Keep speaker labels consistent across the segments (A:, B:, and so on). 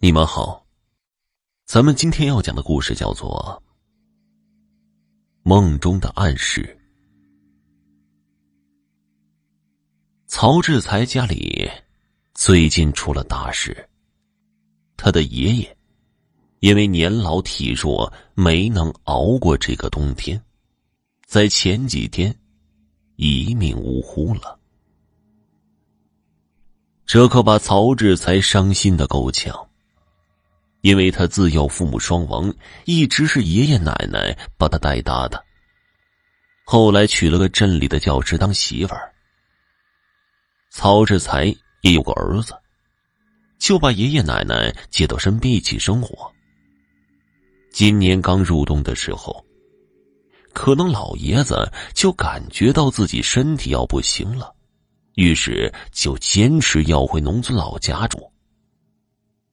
A: 你们好，咱们今天要讲的故事叫做《梦中的暗示》。曹志才家里最近出了大事，他的爷爷因为年老体弱，没能熬过这个冬天，在前几天一命呜呼了。这可把曹志才伤心的够呛。因为他自幼父母双亡，一直是爷爷奶奶把他带大的。后来娶了个镇里的教师当媳妇儿。曹志才也有个儿子，就把爷爷奶奶接到身边一起生活。今年刚入冬的时候，可能老爷子就感觉到自己身体要不行了，于是就坚持要回农村老家住。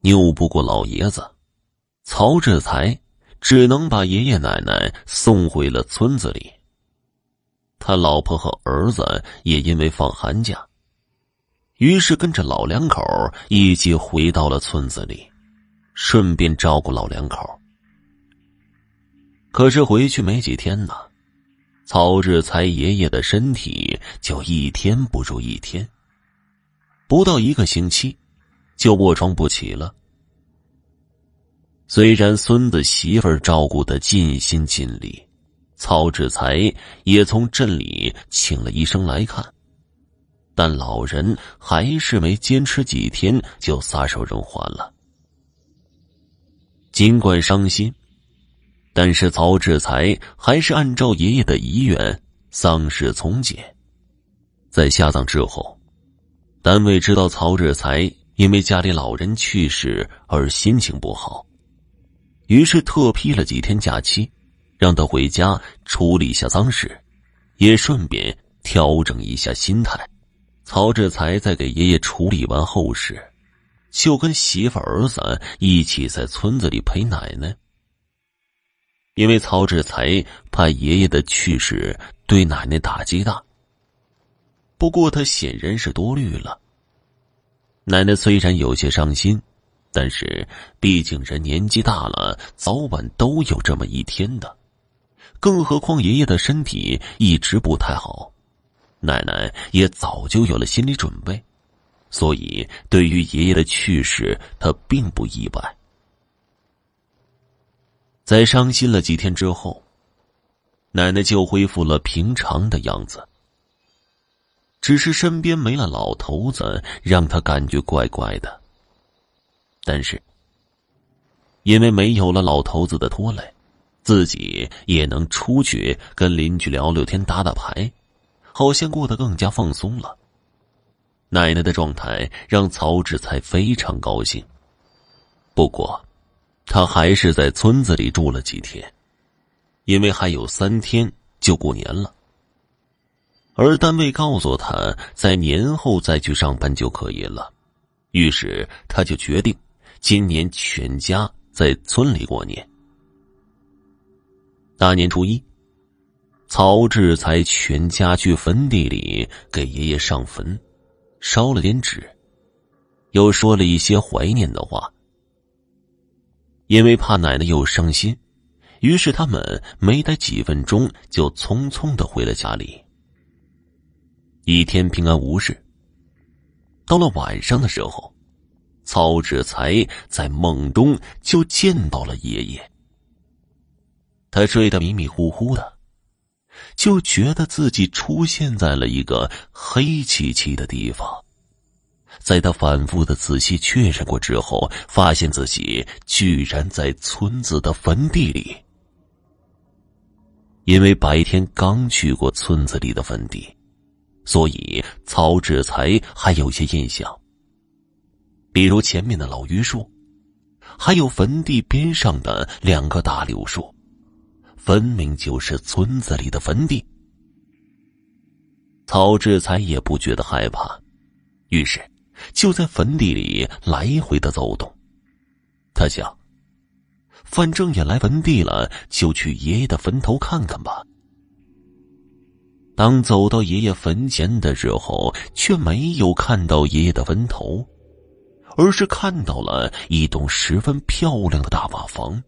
A: 拗不过老爷子，曹志才只能把爷爷奶奶送回了村子里。他老婆和儿子也因为放寒假，于是跟着老两口一起回到了村子里，顺便照顾老两口。可是回去没几天呢，曹志才爷爷的身体就一天不如一天，不到一个星期。就卧床不起了。虽然孙子媳妇照顾的尽心尽力，曹志才也从镇里请了医生来看，但老人还是没坚持几天就撒手人寰了。尽管伤心，但是曹志才还是按照爷爷的遗愿丧事从简。在下葬之后，单位知道曹志才。因为家里老人去世而心情不好，于是特批了几天假期，让他回家处理一下丧事，也顺便调整一下心态。曹志才在给爷爷处理完后事，就跟媳妇儿子一起在村子里陪奶奶。因为曹志才怕爷爷的去世对奶奶打击大，不过他显然是多虑了。奶奶虽然有些伤心，但是毕竟人年纪大了，早晚都有这么一天的。更何况爷爷的身体一直不太好，奶奶也早就有了心理准备，所以对于爷爷的去世，她并不意外。在伤心了几天之后，奶奶就恢复了平常的样子。只是身边没了老头子，让他感觉怪怪的。但是，因为没有了老头子的拖累，自己也能出去跟邻居聊聊天、打打牌，好像过得更加放松了。奶奶的状态让曹志才非常高兴。不过，他还是在村子里住了几天，因为还有三天就过年了。而单位告诉他，在年后再去上班就可以了，于是他就决定，今年全家在村里过年。大年初一，曹志才全家去坟地里给爷爷上坟，烧了点纸，又说了一些怀念的话。因为怕奶奶又伤心，于是他们没待几分钟就匆匆的回了家里。一天平安无事。到了晚上的时候，曹志才在梦中就见到了爷爷。他睡得迷迷糊糊的，就觉得自己出现在了一个黑漆漆的地方。在他反复的仔细确认过之后，发现自己居然在村子的坟地里。因为白天刚去过村子里的坟地。所以，曹志才还有些印象，比如前面的老榆树，还有坟地边上的两棵大柳树，分明就是村子里的坟地。曹志才也不觉得害怕，于是就在坟地里来回的走动。他想，反正也来坟地了，就去爷爷的坟头看看吧。当走到爷爷坟前的时候，却没有看到爷爷的坟头，而是看到了一栋十分漂亮的大瓦房。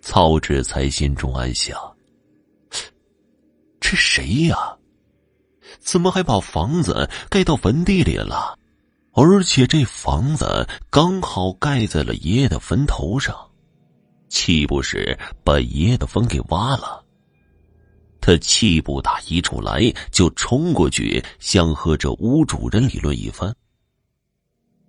A: 曹志才心中暗想：“这谁呀？怎么还把房子盖到坟地里了？而且这房子刚好盖在了爷爷的坟头上，岂不是把爷爷的坟给挖了？”他气不打一处来，就冲过去想和这屋主人理论一番。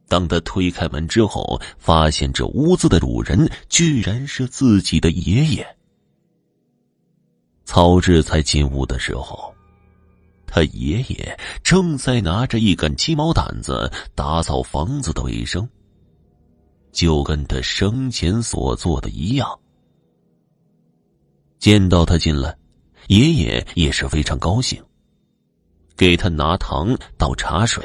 A: 当他推开门之后，发现这屋子的主人居然是自己的爷爷。曹志才进屋的时候，他爷爷正在拿着一根鸡毛掸子打扫房子的卫生，就跟他生前所做的一样。见到他进来。爷爷也是非常高兴，给他拿糖倒茶水。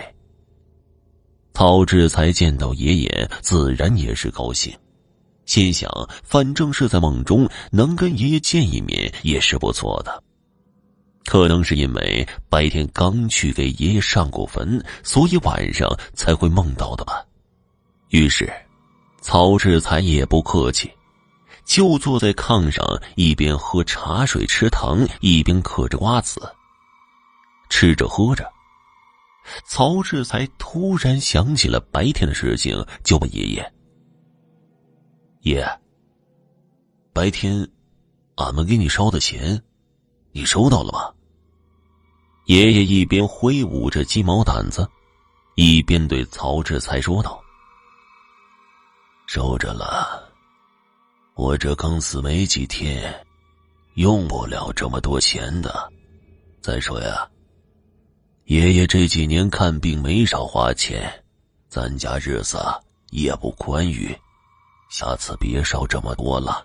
A: 曹志才见到爷爷，自然也是高兴，心想反正是在梦中，能跟爷爷见一面也是不错的。可能是因为白天刚去给爷爷上过坟，所以晚上才会梦到的吧。于是，曹志才也不客气。就坐在炕上，一边喝茶水、吃糖，一边嗑着瓜子。吃着喝着，曹志才突然想起了白天的事情，就问爷爷：“爷，白天俺们给你烧的钱，你收到了吗？”爷爷一边挥舞着鸡毛掸子，一边对曹志才说道：“收着了。”我这刚死没几天，用不了这么多钱的。再说呀，爷爷这几年看病没少花钱，咱家日子也不宽裕，下次别烧这么多了，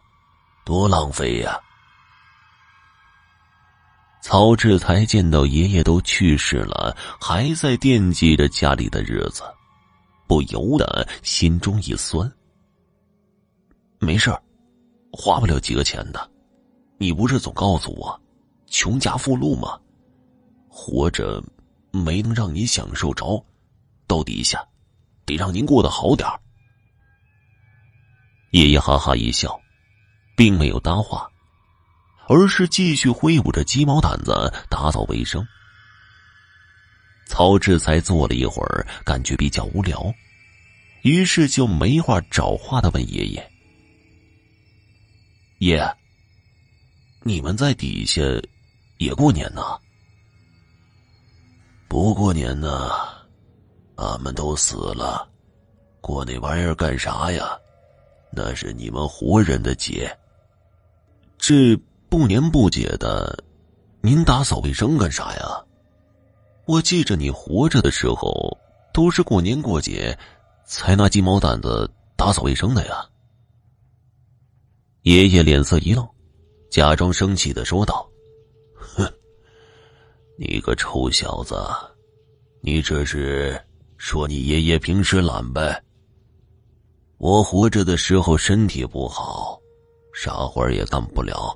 A: 多浪费呀！曹志才见到爷爷都去世了，还在惦记着家里的日子，不由得心中一酸。没事儿。花不了几个钱的，你不是总告诉我，穷家富路吗？活着没能让你享受着，到底下得让您过得好点儿爷爷哈哈一笑，并没有搭话，而是继续挥舞着鸡毛掸子打扫卫生。曹志才坐了一会儿，感觉比较无聊，于是就没话找话的问爷爷。爷，你们在底下也过年呢？不过年呢，俺们都死了，过那玩意儿干啥呀？那是你们活人的节。这不年不节的，您打扫卫生干啥呀？我记着你活着的时候，都是过年过节才拿鸡毛掸子打扫卫生的呀。爷爷脸色一愣，假装生气的说道：“哼，你个臭小子，你这是说你爷爷平时懒呗？我活着的时候身体不好，啥活也干不了。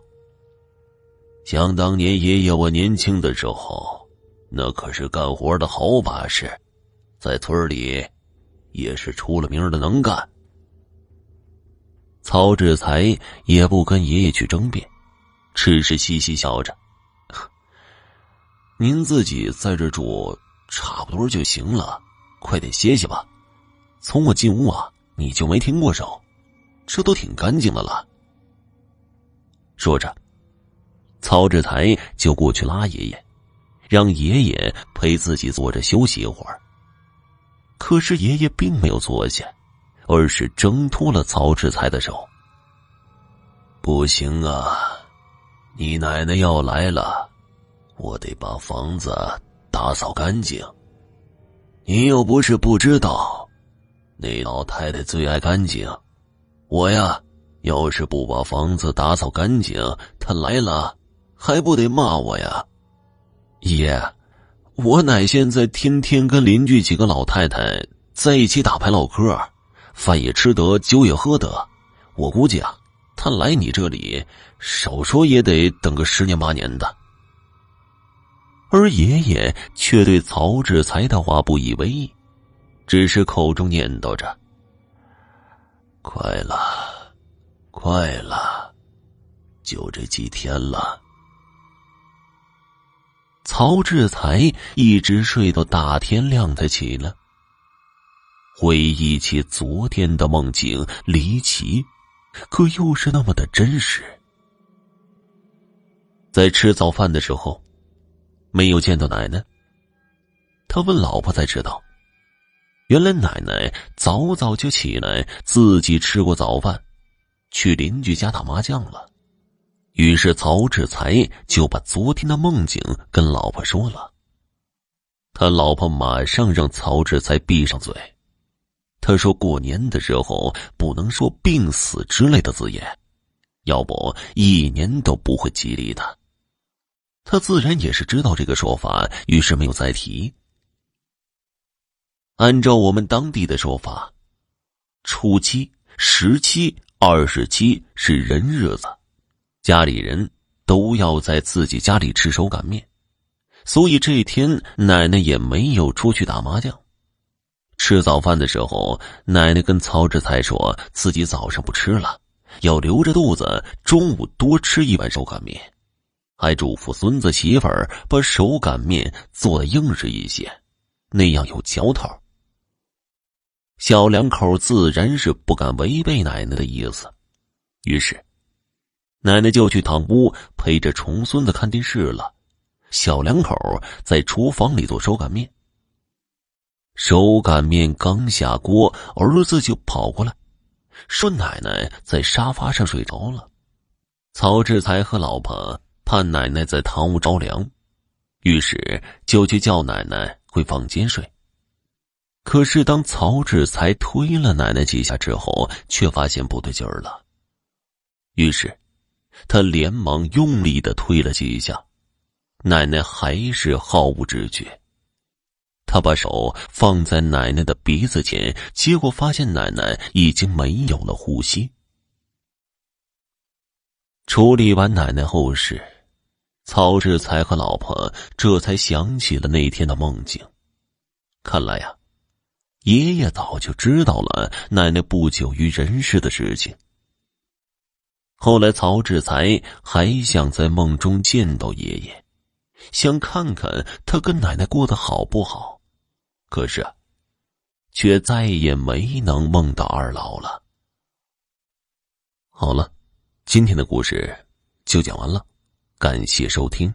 A: 想当年爷爷我年轻的时候，那可是干活的好把式，在村里也是出了名的能干。”曹志才也不跟爷爷去争辩，只是嘻嘻笑着：“您自己在这住差不多就行了，快点歇歇吧。从我进屋啊，你就没停过手，这都挺干净的了。”说着，曹志才就过去拉爷爷，让爷爷陪自己坐着休息一会儿。可是爷爷并没有坐下。而是挣脱了曹志才的手。不行啊，你奶奶要来了，我得把房子打扫干净。你又不是不知道，那老太太最爱干净。我呀，要是不把房子打扫干净，她来了还不得骂我呀？爷，我奶现在天天跟邻居几个老太太在一起打牌唠嗑。饭也吃得，酒也喝得，我估计啊，他来你这里，少说也得等个十年八年的。而爷爷却对曹志才的话不以为意，只是口中念叨着：“快了，快了，就这几天了。”曹志才一直睡到大天亮才起来，回忆起昨天的梦境，离奇，可又是那么的真实。在吃早饭的时候，没有见到奶奶。他问老婆才知道，原来奶奶早早就起来自己吃过早饭，去邻居家打麻将了。于是曹志才就把昨天的梦境跟老婆说了。他老婆马上让曹志才闭上嘴。他说：“过年的时候不能说病死之类的字眼，要不一年都不会吉利的。”他自然也是知道这个说法，于是没有再提。按照我们当地的说法，初七、十七、二十七是人日子。家里人都要在自己家里吃手擀面，所以这天奶奶也没有出去打麻将。吃早饭的时候，奶奶跟曹志才说自己早上不吃了，要留着肚子，中午多吃一碗手擀面，还嘱咐孙子媳妇儿把手擀面做的硬实一些，那样有嚼头。小两口自然是不敢违背奶奶的意思，于是。奶奶就去堂屋陪着重孙子看电视了，小两口在厨房里做手擀面。手擀面刚下锅，儿子就跑过来，说：“奶奶在沙发上睡着了。”曹志才和老婆怕奶奶在堂屋着凉，于是就去叫奶奶回房间睡。可是当曹志才推了奶奶几下之后，却发现不对劲儿了，于是。他连忙用力的推了几下，奶奶还是毫无知觉。他把手放在奶奶的鼻子前，结果发现奶奶已经没有了呼吸。处理完奶奶后事，曹志才和老婆这才想起了那天的梦境。看来呀，爷爷早就知道了奶奶不久于人世的事情。后来，曹志才还想在梦中见到爷爷，想看看他跟奶奶过得好不好，可是，却再也没能梦到二老了。好了，今天的故事就讲完了，感谢收听。